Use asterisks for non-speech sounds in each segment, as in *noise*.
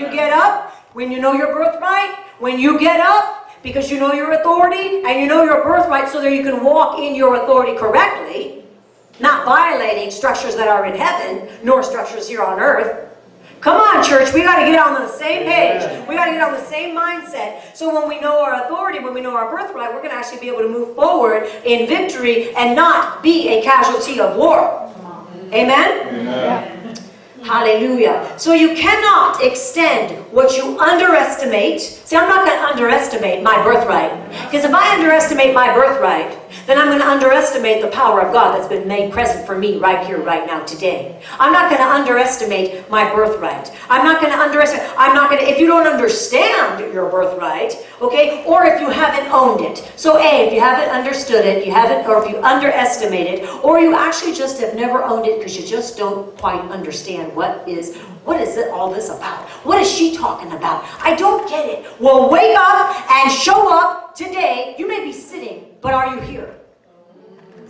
you get up, when you know your birthright, when you get up, because you know your authority and you know your birthright so that you can walk in your authority correctly, not violating structures that are in heaven, nor structures here on earth. Come on, church, we got to get on the same page. We got to get on the same mindset. So when we know our authority, when we know our birthright, we're going to actually be able to move forward in victory and not be a casualty of war. Amen? Amen. Hallelujah. So you cannot extend what you underestimate. See, I'm not going to underestimate my birthright. Because if I underestimate my birthright, then I'm going to underestimate the power of God that's been made present for me right here, right now, today. I'm not going to underestimate my birthright. I'm not going to underestimate, I'm not going to, if you don't understand your birthright, okay, or if you haven't owned it. So, A, if you haven't understood it, you haven't, or if you underestimate it, or you actually just have never owned it because you just don't quite understand what is what is it, all this about? What is she talking about? I don't get it. Well, wake up and show up today. You may be sitting, but are you here?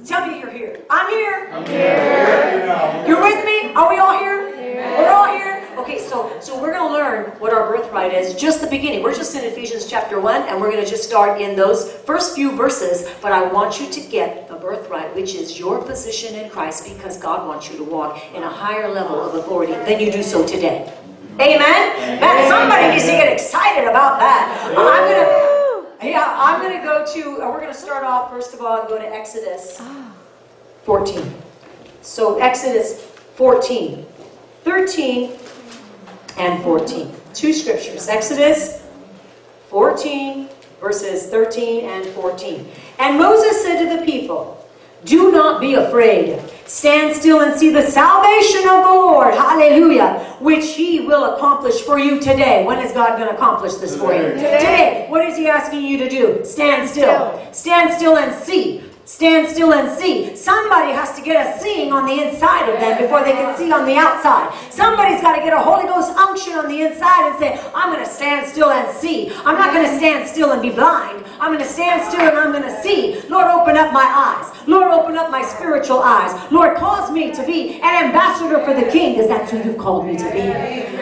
Tell me you're here. I'm here. I'm here. You're with me? Are we all here? We're all here? Okay, so so we're going to learn what our birthright is. Just the beginning. We're just in Ephesians chapter 1, and we're going to just start in those first few verses. But I want you to get the birthright, which is your position in Christ, because God wants you to walk in a higher level of authority than you do so today. Amen? Man, somebody needs to get excited about that. I'm going to. Yeah, I'm going to go to, uh, we're going to start off, first of all, and go to Exodus 14. So, Exodus 14, 13, and 14. Two scriptures. Exodus 14, verses 13 and 14. And Moses said to the people, Do not be afraid. Stand still and see the salvation of the Lord. Hallelujah. Which he will accomplish for you today. When is God going to accomplish this for you? Today. Today. What is he asking you to do? Stand still. Stand still and see. Stand still and see. Somebody has to get a seeing on the inside of them before they can see on the outside. Somebody's got to get a Holy Ghost unction on the inside and say, I'm going to stand still and see. I'm not going to stand still and be blind. I'm going to stand still and I'm going to see. Lord, open up my eyes. Lord, open up my spiritual eyes. Lord, cause me to be an ambassador for the King because that's who you've called me to be.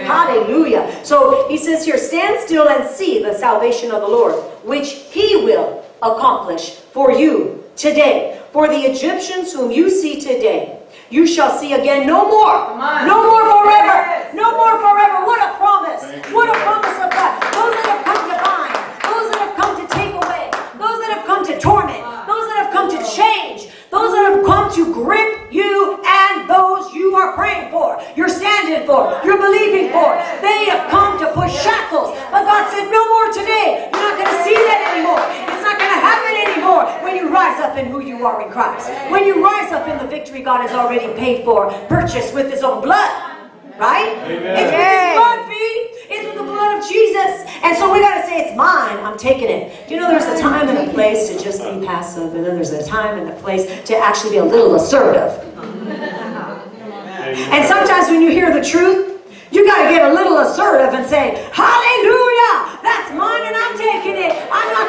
Hallelujah. So he says here, stand still and see the salvation of the Lord, which he will accomplish for you today. For the Egyptians whom you see today, you shall see again no more. No more forever. No more forever. What a promise. What a promise of God. Those that have come to bind, those that have come to take away, those that have come to torment, those that have come to change, those that have come to grip you and those you are praying for, you're standing for, you're believing for. They have come to push shackles. But God said, no more today. You're not going to see that anymore. It's not going anymore when you rise up in who you are in Christ. When you rise up in the victory God has already paid for, purchased with his own blood. Right? Amen. It's with his blood, feet. It's with the blood of Jesus. And so we got to say, it's mine. I'm taking it. You know, there's a time and a place to just be passive, and then there's a time and a place to actually be a little assertive. And sometimes when you hear the truth, you got to get a little assertive and say, Hallelujah! That's mine and I'm taking it. I'm not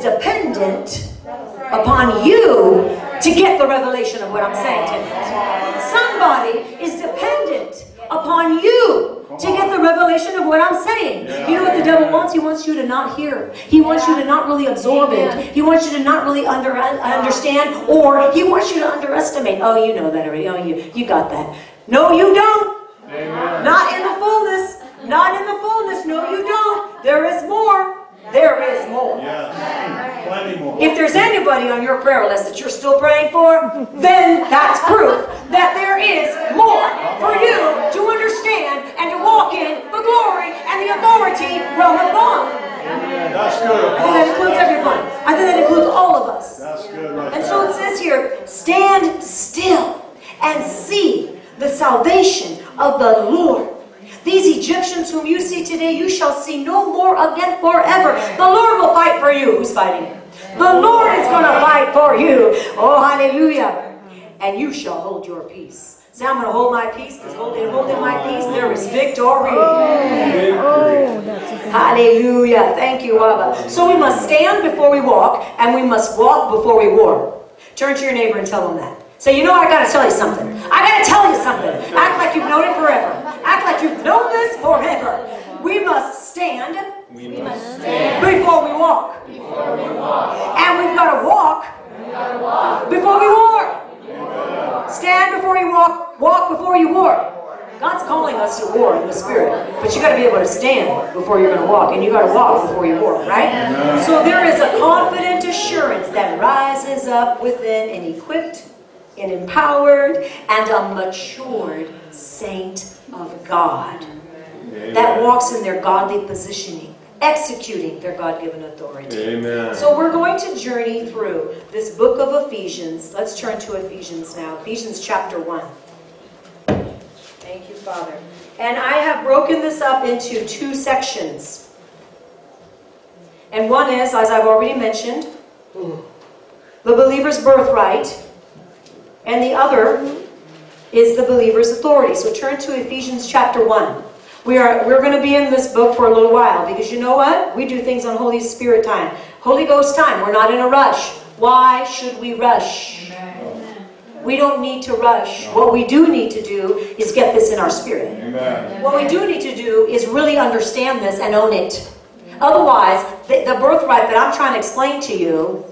is dependent upon you to get the revelation of what I'm saying tonight. Somebody is dependent upon you to get the revelation of what I'm saying. You know what the devil wants? He wants you to not hear. He wants you to not really absorb it. He wants you to not really under, understand, or he wants you to underestimate. Oh, you know that already. Oh, you, you got that. No, you don't. Amen. Not in the fullness. Not in the fullness. No, you don't. There is more. There is more. Yes. Plenty more. If there's anybody on your prayer list that you're still praying for, then that's proof that there is more for you to understand and to walk in the glory and the authority of God. That's good. I think that includes everyone. I think that includes all of us. That's good right And so it says here, stand still and see the salvation of the Lord. These Egyptians whom you see today, you shall see no more again forever. The Lord will fight for you. Who's fighting? The Lord is going to fight for you. Oh, hallelujah. And you shall hold your peace. Say, I'm going to hold my peace because holding, holding my peace, there is victory. Oh, that's Hallelujah. Thank you, Abba. So we must stand before we walk, and we must walk before we war. Turn to your neighbor and tell them that. Say, you know, I gotta tell you something. I gotta tell you something. Act like you've known it forever. Act like you've known this forever. We must stand We must stand before we walk. And we've gotta walk before we war. Stand before you walk, walk before you war. God's calling us to war in the spirit, but you got to be able to stand before you're going to walk, and you got to walk before you war, right? So there is a confident assurance that rises up within an equipped, an empowered, and a matured saint of God that walks in their godly positioning, executing their God-given authority. Amen. So we're going to journey through this book of Ephesians. Let's turn to Ephesians now. Ephesians chapter 1. Thank you, Father. And I have broken this up into two sections. And one is, as I've already mentioned, the believer's birthright. And the other is the believer's authority. So turn to Ephesians chapter 1. We are we're going to be in this book for a little while because you know what? We do things on Holy Spirit time. Holy Ghost time. We're not in a rush. Why should we rush? We don't need to rush. What we do need to do is get this in our spirit. Amen. What we do need to do is really understand this and own it. Otherwise, the, the birthright that I'm trying to explain to you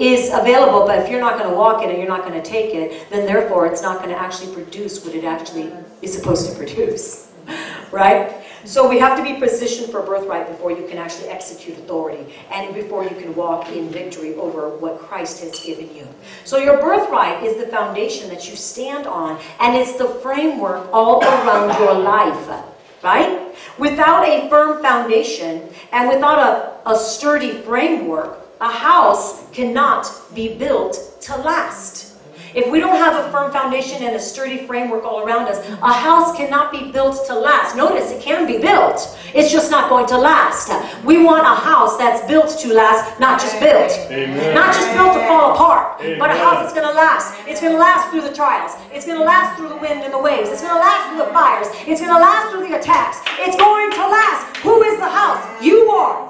is available, but if you're not going to walk in it, you're not going to take it, then therefore it's not going to actually produce what it actually is supposed to produce. *laughs* Right? So we have to be positioned for birthright before you can actually execute authority and before you can walk in victory over what Christ has given you. So your birthright is the foundation that you stand on and it's the framework all around your life. Right? Without a firm foundation and without a, a sturdy framework, a house cannot be built to last. If we don't have a firm foundation and a sturdy framework all around us, a house cannot be built to last. Notice it can be built, it's just not going to last. We want a house that's built to last, not just built. Amen. Not just built to fall apart, but a house that's going to last. It's going to last through the trials. It's going to last through the wind and the waves. It's going to last through the fires. It's going to last through the attacks. It's going to last. Who is the house? You are.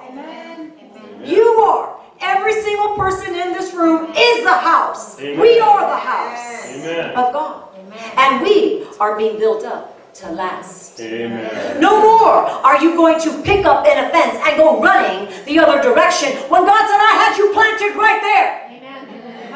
You are. Every single person in this room is the house. Amen. We are the house Amen. of God. And we are being built up to last. Amen. No more are you going to pick up an offense and go running the other direction when God said, I had you planted right there.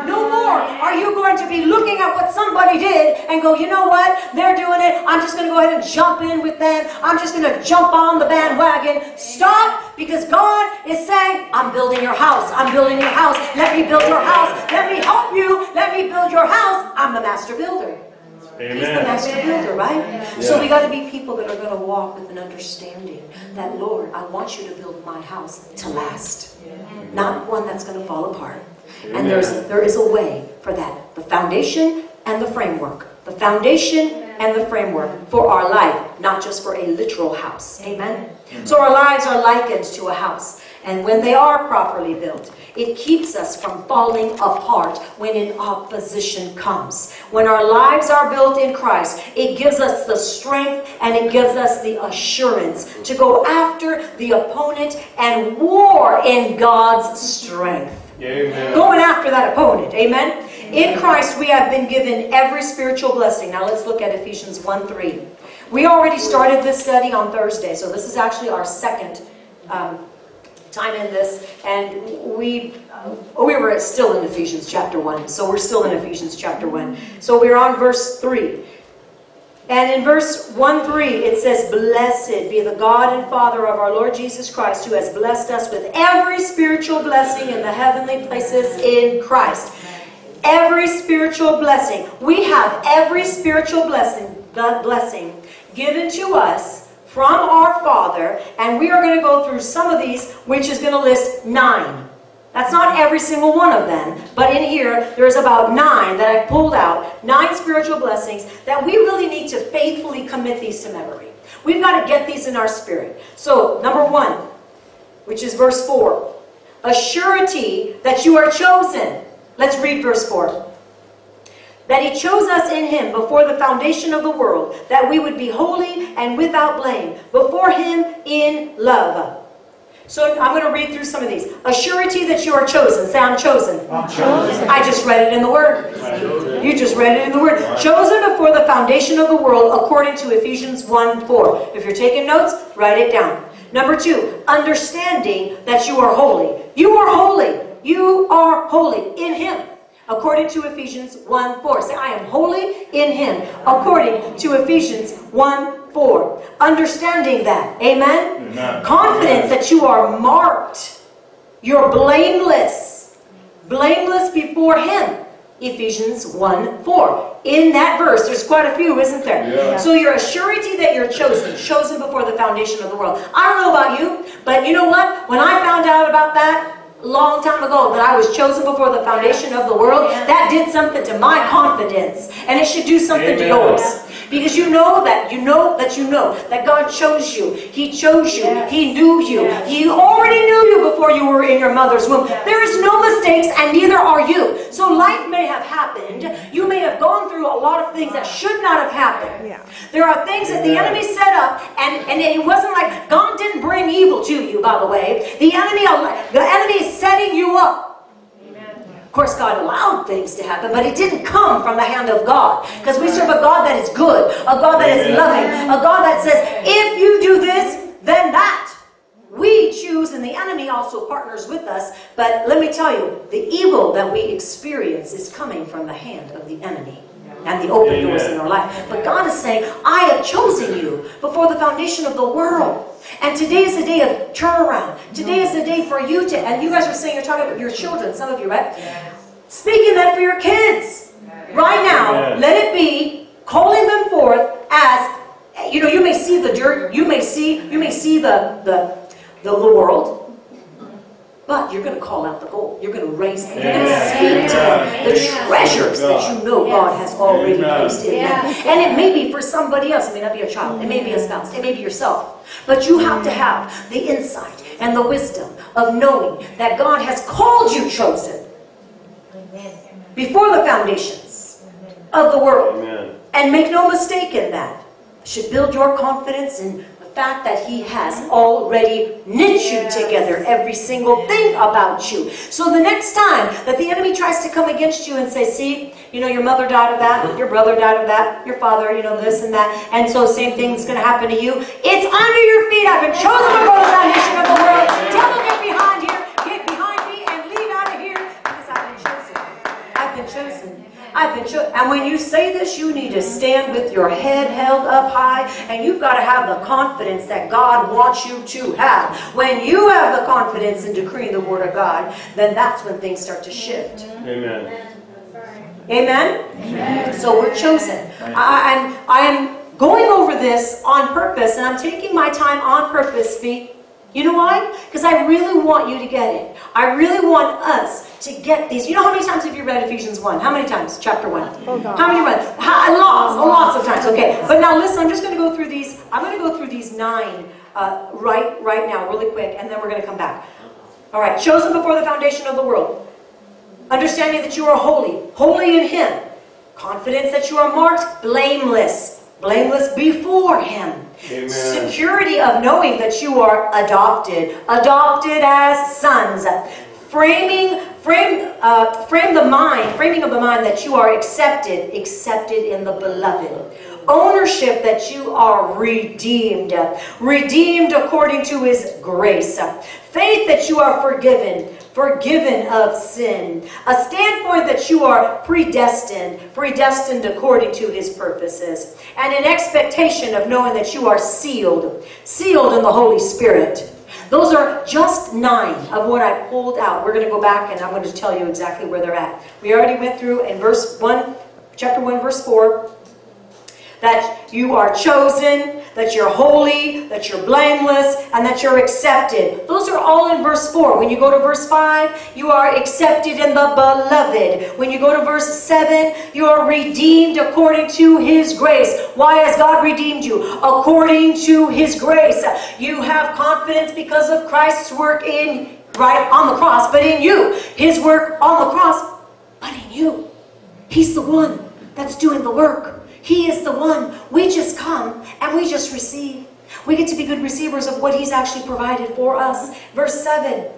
No more are you going to be looking at what somebody did and go, you know what? They're doing it. I'm just going to go ahead and jump in with them. I'm just going to jump on the bandwagon. Stop because God is saying, I'm building your house. I'm building your house. Let me build your house. Let me help you. Let me build your house. I'm the master builder. He's the master builder, right? So we got to be people that are going to walk with an understanding that, Lord, I want you to build my house to last, not one that's going to fall apart. And there's there is a way for that. The foundation and the framework. The foundation and the framework for our life, not just for a literal house. Amen. Mm-hmm. So our lives are likened to a house. And when they are properly built, it keeps us from falling apart when an opposition comes. When our lives are built in Christ, it gives us the strength and it gives us the assurance to go after the opponent and war in God's strength. Amen. Going after that opponent. Amen. In Christ, we have been given every spiritual blessing. Now let's look at Ephesians 1 3. We already started this study on Thursday, so this is actually our second um, time in this, and we we were still in Ephesians chapter 1, so we're still in Ephesians chapter 1. So we're on verse 3. And in verse 1 3, it says, Blessed be the God and Father of our Lord Jesus Christ, who has blessed us with every spiritual blessing in the heavenly places in Christ. Every spiritual blessing. We have every spiritual blessing, blessing given to us from our Father, and we are going to go through some of these, which is going to list nine. That's not every single one of them, but in here there's about nine that I pulled out, nine spiritual blessings that we really need to faithfully commit these to memory. We've got to get these in our spirit. So, number one, which is verse 4, a surety that you are chosen. Let's read verse 4. That he chose us in him before the foundation of the world, that we would be holy and without blame before him in love. So I'm going to read through some of these. A surety that you are chosen. Say, I'm chosen. Ah, chosen. I just read it in the Word. You just read it in the Word. Chosen before the foundation of the world, according to Ephesians 1 4. If you're taking notes, write it down. Number two, understanding that you are holy. You are holy. You are holy in Him. According to Ephesians 1 4. Say, I am holy in Him. According to Ephesians 1 4. Understanding that. Amen? Amen. Confidence that you are marked. You're blameless. Blameless before Him. Ephesians 1 4. In that verse, there's quite a few, isn't there? Yeah. So you're a surety that you're chosen, chosen before the foundation of the world. I don't know about you, but you know what? When I found out about that, long time ago that I was chosen before the foundation of the world, that did something to my confidence. And it should do something to Amen. yours. Because you know that, you know that you know that God chose you. He chose you. He knew you. He already knew you before you were in your mother's womb. There is no mistakes, and neither are you. So life may have happened. You may have gone through a lot of things that should not have happened. Yeah. There are things that the enemy set up, and, and it wasn't like God didn't bring evil to you, by the way. The enemy, the enemy is setting you up. Of course, God allowed things to happen, but it didn't come from the hand of God. Because we serve a God that is good, a God that is Amen. loving, a God that says, if you do this, then that. We choose, and the enemy also partners with us. But let me tell you, the evil that we experience is coming from the hand of the enemy and the open doors in Amen. our life. But God is saying, I have chosen you before the foundation of the world. And today is the day of turnaround. Today is the day for you to, and you guys were saying you're talking about your children, some of you, right? Speaking that for your kids. Right now, Yes. let it be calling them forth as you know, you may see the dirt, you may see, you may see the the the, the world. But you're going to call out the gold. You're going to raise them. You're going to Yes. speak to them. The Yes. treasures that you know God has already Amen. placed in them. And it may be for somebody else. It may not be a child. It may be a spouse. It may be yourself. But you have to have the insight and the wisdom of knowing that God has called you chosen before the foundations of the world. Amen. And make no mistake in that. Should build your confidence in the fact that He has already knit you together, every single thing about you. So the next time that the enemy tries to come against you and say, see, you know, your mother died of that, your brother died of that, your father, you know, this and that, and so same thing's going to happen to you. It's under your feet. I've been chosen before the foundation of the world. Devil, get behind here, get behind me, and leave out of here because I've been chosen. I've been chosen. I've been chosen. And when you say this, you need to stand with your head held up high, and you've got to have the confidence that God wants you to have. When you have the confidence in decreeing the word of God, then that's when things start to shift. Amen. Amen? So we're chosen. I, I'm, I'm going over this on purpose, and I'm taking my time on purpose, Fee. You know why? Because I really want you to get it. I really want us to get these. You know how many times have you read Ephesians 1? How many times? Chapter 1. Oh. How many times? How, lots, lots of times. Okay. But now listen, I'm just going to go through these. I'm going to go through these nine uh, right, right now, really quick, and then we're going to come back. All right. Chosen before the foundation of the world. Understanding that you are holy, holy in Him. Confidence that you are marked blameless, blameless before Him. Amen. Security of knowing that you are adopted, adopted as sons. Framing, frame, uh, frame the mind, framing of the mind that you are accepted, accepted in the beloved. Ownership that you are redeemed, redeemed according to His grace. Faith that you are forgiven, forgiven of sin. A standpoint that you are predestined, predestined according to his purposes. And an expectation of knowing that you are sealed, sealed in the Holy Spirit. Those are just nine of what I pulled out. We're going to go back and I'm going to tell you exactly where they're at. We already went through in verse 1, chapter 1, verse 4 that you are chosen, that you're holy, that you're blameless, and that you're accepted. Those are all in verse 4. When you go to verse 5, you are accepted in the beloved. When you go to verse 7, you are redeemed according to his grace. Why has God redeemed you? According to his grace. You have confidence because of Christ's work in right on the cross, but in you. His work on the cross, but in you. He's the one that's doing the work. He is the one. We just come and we just receive. We get to be good receivers of what He's actually provided for us. Verse 7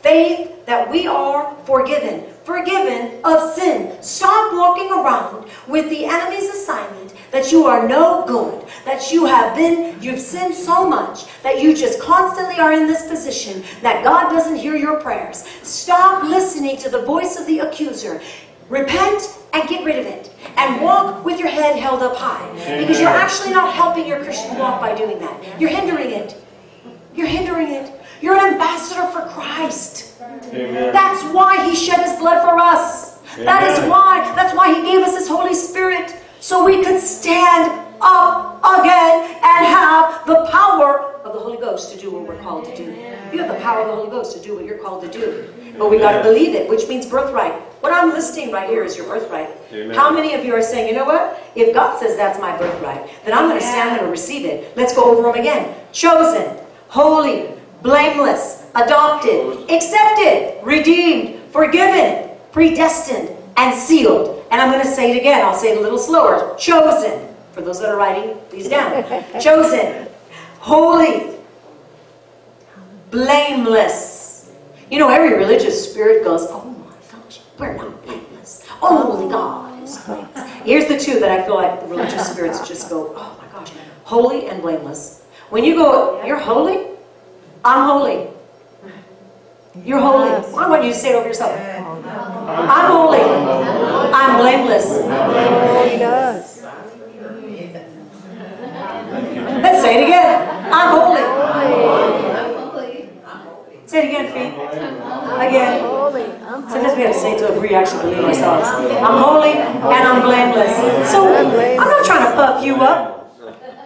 faith that we are forgiven. Forgiven of sin. Stop walking around with the enemy's assignment that you are no good, that you have been, you've sinned so much that you just constantly are in this position that God doesn't hear your prayers. Stop listening to the voice of the accuser. Repent and get rid of it. And walk with your head held up high. Because you're actually not helping your Christian walk by doing that. You're hindering it. You're hindering it. You're an ambassador for Christ. Amen. That's why he shed his blood for us. That is why. That's why he gave us his Holy Spirit. So we could stand up again and have the power of the Holy Ghost to do what we're called to do. You have the power of the Holy Ghost to do what you're called to do. But we got to believe it, which means birthright. What I'm listing right here is your birthright. Amen. How many of you are saying, you know what? If God says that's my birthright, then I'm going to stand there and receive it. Let's go over them again. Chosen, holy, blameless, adopted, accepted, redeemed, forgiven, predestined, and sealed. And I'm going to say it again. I'll say it a little slower. Chosen. For those that are writing, these down. *laughs* Chosen, holy, blameless. You know, every religious spirit goes, oh my gosh, we're not blameless. Only God is blameless. Here's the two that I feel like the religious spirits just go, oh my gosh, holy and blameless. When you go, you're holy, I'm holy. You're holy. I want you say it over yourself. I'm holy. I'm blameless. Let's say it again. I'm holy. Say it again, feet. Again. Holy. I'm Sometimes we have to say it to we actually believe ourselves. I'm holy and I'm blameless. So I'm not trying to puff you up.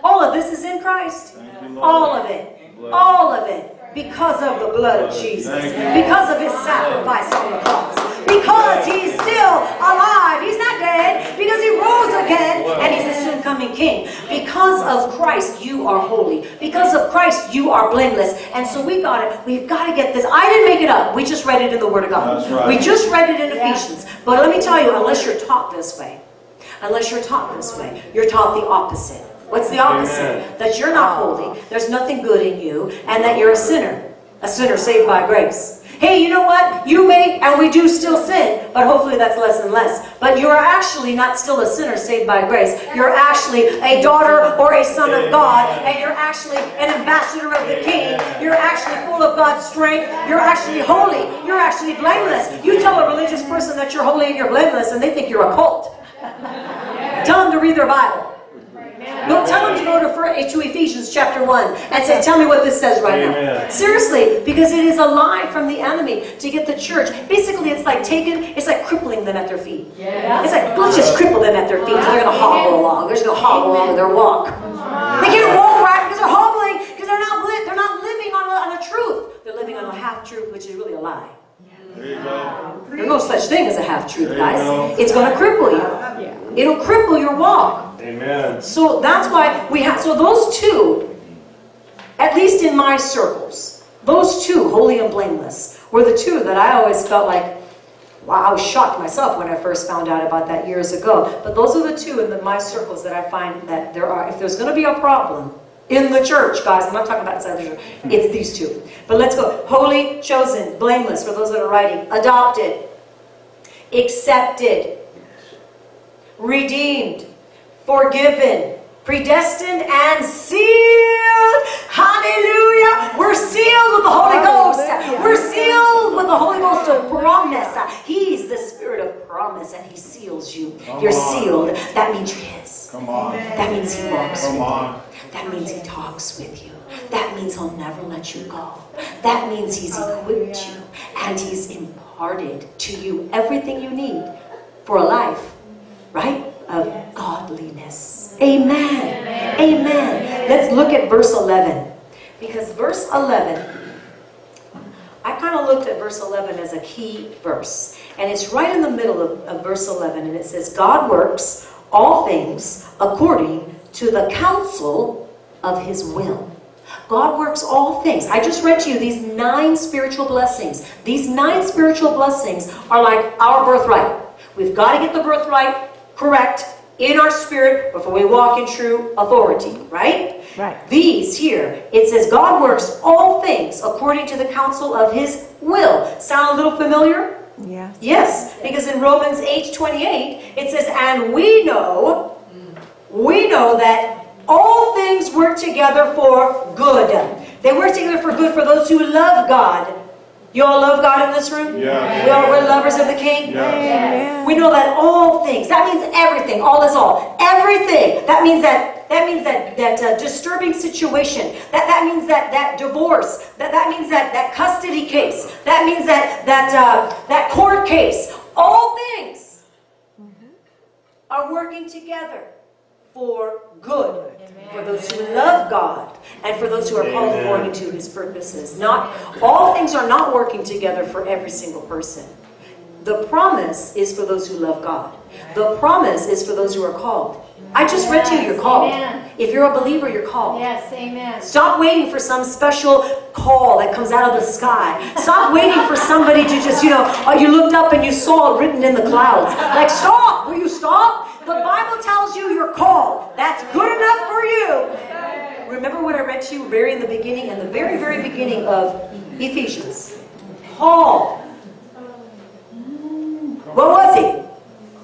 All of this is in Christ. All of it. All of it. Because of the blood of Jesus. Because of his sacrifice on the cross. Because he's still alive. He's not dead. Because he rose again. And he's coming king. Because of Christ, you are holy. Because of Christ, you are blameless. And so we got it. We've got to get this. I didn't make it up. We just read it in the Word of God. That's right. We just read it in Ephesians. But let me tell you, unless you're taught this way, unless you're taught this way, you're taught the opposite. What's the opposite? Amen. That you're not holy, there's nothing good in you, and that you're a sinner. A sinner saved by grace. Hey, you know what? You may, and we do still sin, but hopefully that's less and less. But you're actually not still a sinner saved by grace. You're actually a daughter or a son of God, and you're actually an ambassador of the King. You're actually full of God's strength. You're actually holy. You're actually blameless. You tell a religious person that you're holy and you're blameless, and they think you're a cult. *laughs* Tell them to read their Bible. No, tell them to go to, Fir- to Ephesians chapter 1 and say, Tell me what this says right now. Seriously, because it is a lie from the enemy to get the church. Basically, it's like taking, it's like crippling them at their feet. It's like, let's just cripple them at their feet so they're going to hobble along. They're just going to hobble along with their walk. They can't walk right because they're hobbling, because they're not, li- they're not living on a, on a truth. They're living on a half truth, which is really a lie. There you go. There's no such thing as a half truth, guys. It's going to cripple you. It'll cripple your walk. Amen. So that's why we have, so those two, at least in my circles, those two, holy and blameless, were the two that I always felt like, wow, I was shocked myself when I first found out about that years ago. But those are the two in the, my circles that I find that there are, if there's going to be a problem in the church, guys, I'm not talking about inside the church, it's these two. But let's go. Holy, chosen, blameless, for those that are writing, adopted, accepted, redeemed, forgiven, predestined, and sealed. Hallelujah. We're sealed with the Holy Ghost. We're sealed with the Holy Ghost of promise. He's the spirit of promise and he seals you. You're on. sealed. That means you're his. Come on. That means he walks Come with on. you. That means he talks with you. That means he'll never let you go. That means he's equipped you and he's imparted to you everything you need for a life, right? Of godliness. Amen. Amen. Let's look at verse 11. Because verse 11, I kind of looked at verse 11 as a key verse. And it's right in the middle of, of verse 11. And it says, God works all things according to the counsel of his will. God works all things. I just read to you these nine spiritual blessings. These nine spiritual blessings are like our birthright. We've got to get the birthright correct in our spirit before we walk in true authority, right? Right. These here, it says God works all things according to the counsel of his will. Sound a little familiar? Yes. Yes, because in Romans 8 28, it says, And we know, we know that all things work together for good. They work together for good for those who love God. You all love God in this room? Yeah. We all, we're lovers of the King? Yeah. Amen. We know that all things, that means everything, all is all. Everything. That means that that means that that uh, disturbing situation. That that means that that divorce. That that means that that custody case. That means that that uh, that court case. All things are working together for good for those who love God and for those who are called according to his purposes. Not all things are not working together for every single person. The promise is for those who love God. The promise is for those who are called. I just read to you you're called. Amen. If you're a believer, you're called. Yes, amen. Stop waiting for some special call that comes out of the sky. Stop waiting for somebody to just, you know, oh, you looked up and you saw it written in the clouds. Like, stop! Will you stop? You you're called. That's good enough for you. Remember what I read to you very in the beginning, in the very, very beginning of Ephesians. Paul. What was he?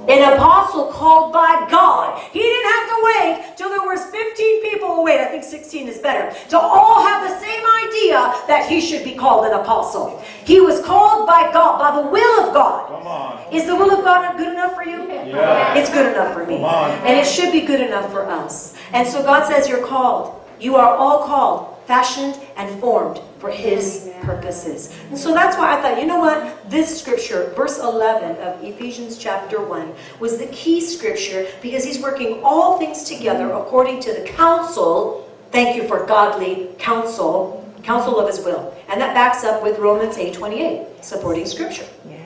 An apostle called by God. He didn't have to wait till there was 15 people. Oh, wait, I think 16 is better. To all have the same idea that he should be called an apostle. He was called by God, by the will of God. Come on. Is the will of God not good enough for you? Yeah. It's good enough for me. And it should be good enough for us. And so God says you're called. You are all called, fashioned, and formed for His purposes. And so that's why I thought, you know what? This scripture, verse 11 of Ephesians chapter 1, was the key scripture because He's working all things together according to the counsel. Thank you for godly counsel, counsel of His will. And that backs up with Romans 8 28, supporting scripture. Yeah.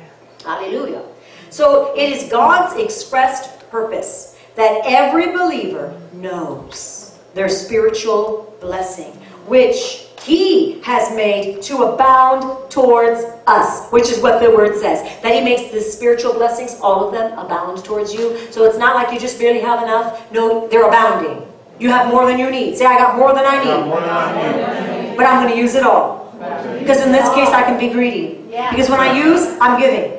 Hallelujah. So it is God's expressed purpose that every believer knows their spiritual blessing, which He has made to abound towards us, which is what the word says. That He makes the spiritual blessings, all of them, abound towards you. So it's not like you just barely have enough. No, they're abounding. You have more than you need. Say, I got more than I need, more than I need. but I'm going to use it all. Because in this case, I can be greedy. Because when I use, I'm giving.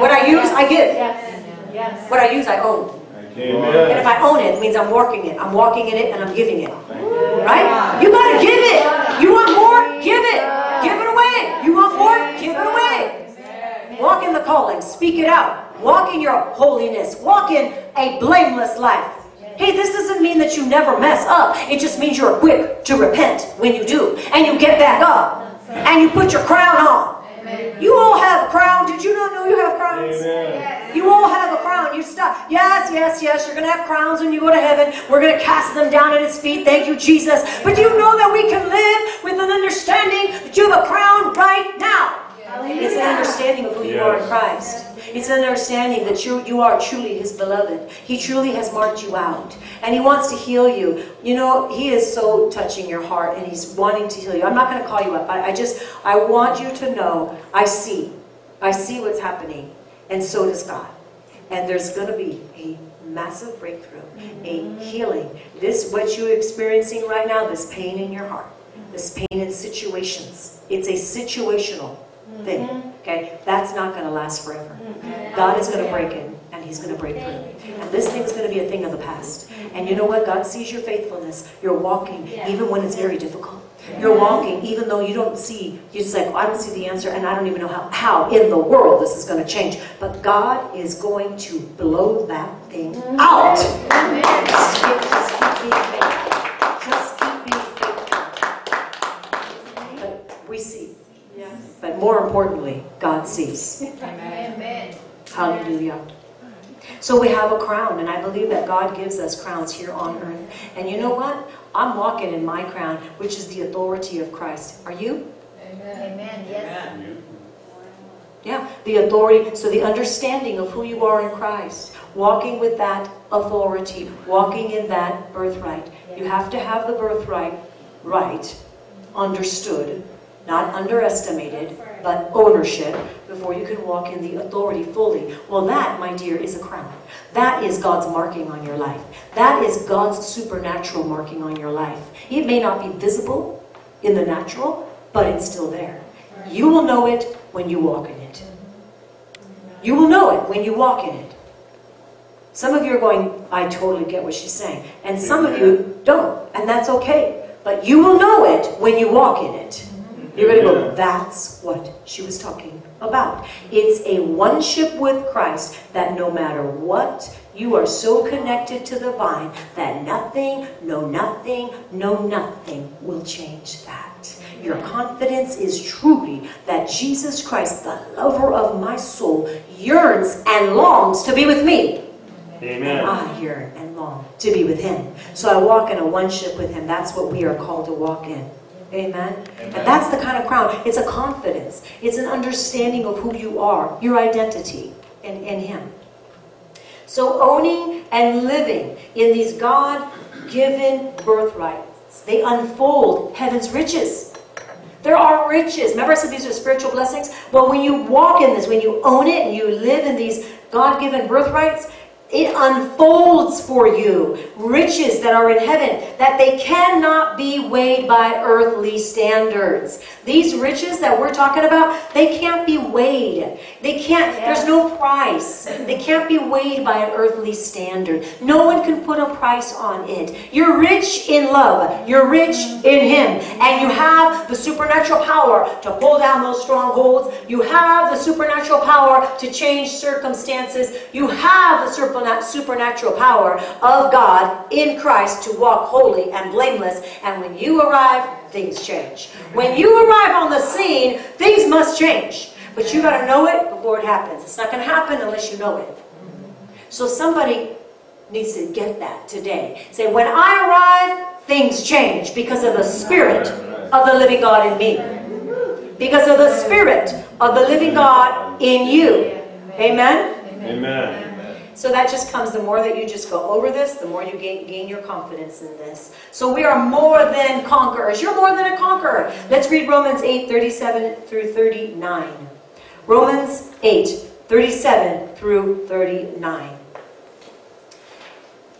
What I use, I give. Yes, yes. What I use, I own. You. And if I own it, it means I'm working it. I'm walking in it and I'm giving it. Right? You gotta give it. You want more? Give it. Give it away. You want more? Give it away. Walk in the calling. Speak it out. Walk in your holiness. Walk in a blameless life. Hey, this doesn't mean that you never mess up. It just means you're quick to repent when you do. And you get back up. And you put your crown on. You all have a crown. Did you not know you have crowns? Amen. You all have a crown. You stop. Yes, yes, yes. You're going to have crowns when you go to heaven. We're going to cast them down at His feet. Thank you, Jesus. But do you know that we can live with an understanding that you have a crown right now? It's an understanding of who you are in Christ. It's an understanding that you, you are truly His beloved. He truly has marked you out. And He wants to heal you. You know, He is so touching your heart and He's wanting to heal you. I'm not going to call you up. I, I just, I want you to know, I see. I see what's happening. And so does God. And there's going to be a massive breakthrough, a mm-hmm. healing. This, what you're experiencing right now, this pain in your heart, this pain in situations, it's a situational thing. Mm-hmm. Okay? That's not going to last forever. God is going to break in and He's going to break through. And this thing is going to be a thing of the past. And you know what? God sees your faithfulness. You're walking even when it's very difficult. You're walking even though you don't see, you're just like, oh, I don't see the answer and I don't even know how, how in the world this is going to change. But God is going to blow that thing out. Just keep, just keep being faithful. Just keep being faithful. But we see. But more importantly, God sees. Amen. Hallelujah. So we have a crown, and I believe that God gives us crowns here on earth. And you know what? I'm walking in my crown, which is the authority of Christ. Are you? Amen, Amen. yes. Yeah, the authority. So the understanding of who you are in Christ, walking with that authority, walking in that birthright. You have to have the birthright right, understood, not underestimated, but ownership before you can walk in the authority fully. Well, that, my dear, is a crown. That is God's marking on your life. That is God's supernatural marking on your life. It may not be visible in the natural, but it's still there. You will know it when you walk in it. You will know it when you walk in it. Some of you are going, I totally get what she's saying. And some of you don't, and that's okay. But you will know it when you walk in it. You're going to go, that's what she was talking about. It's a one-ship with Christ that no matter what, you are so connected to the vine that nothing, no nothing, no nothing will change that. Your confidence is truly that Jesus Christ, the lover of my soul, yearns and longs to be with me. Amen. I yearn and long to be with Him. So I walk in a one-ship with Him. That's what we are called to walk in. Amen? And that's the kind of crown. It's a confidence. It's an understanding of who you are, your identity in, in Him. So owning and living in these God-given birthrights, they unfold heaven's riches. There are riches. Remember I said these are spiritual blessings? Well, when you walk in this, when you own it and you live in these God-given birthrights, it unfolds for you riches that are in heaven that they cannot be weighed by earthly standards. These riches that we're talking about, they can't be weighed. They can't, there's no price. They can't be weighed by an earthly standard. No one can put a price on it. You're rich in love. You're rich in Him. And you have the supernatural power to pull down those strongholds. You have the supernatural power to change circumstances. You have the super supernatural power of God in Christ to walk holy and blameless. And when you arrive, things change. When you arrive on the scene, things must change. But you got to know it before it happens. It's not going to happen unless you know it. So somebody needs to get that today. Say, when I arrive, things change because of the Spirit of the living God in me. Because of the Spirit of the living God in you. Amen? Amen. So that just comes, the more that you just go over this, the more you gain, gain your confidence in this. So we are more than conquerors. You're more than a conqueror. Let's read Romans 8, 37 through 39. Romans 8, 37 through 39.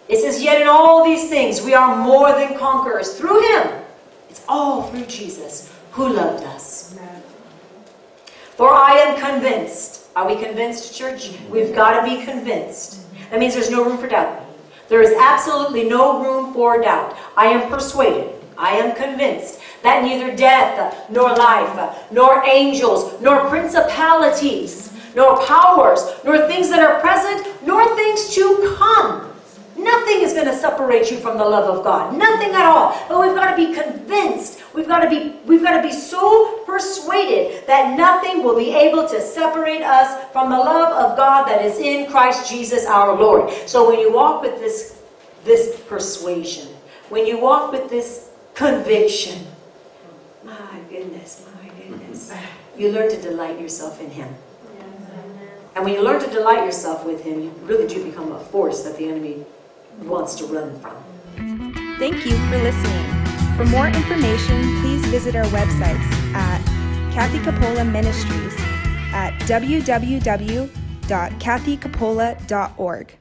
It says, Yet in all these things we are more than conquerors through Him. It's all through Jesus who loved us. For I am convinced. Are we convinced, church? We've got to be convinced. That means there's no room for doubt. There is absolutely no room for doubt. I am persuaded. I am convinced that neither death, nor life, nor angels, nor principalities, nor powers, nor things that are present, nor things to come. Nothing is going to separate you from the love of God. Nothing at all. But we've got to be convinced. We've got to be we've got to be so persuaded that nothing will be able to separate us from the love of God that is in Christ Jesus our Lord. So when you walk with this this persuasion, when you walk with this conviction, my goodness, my goodness, you learn to delight yourself in him. And when you learn to delight yourself with him, you really do become a force that the enemy wants to run from. Thank you for listening. For more information, please visit our websites at Kathy Capola Ministries at www.kathycapola.org.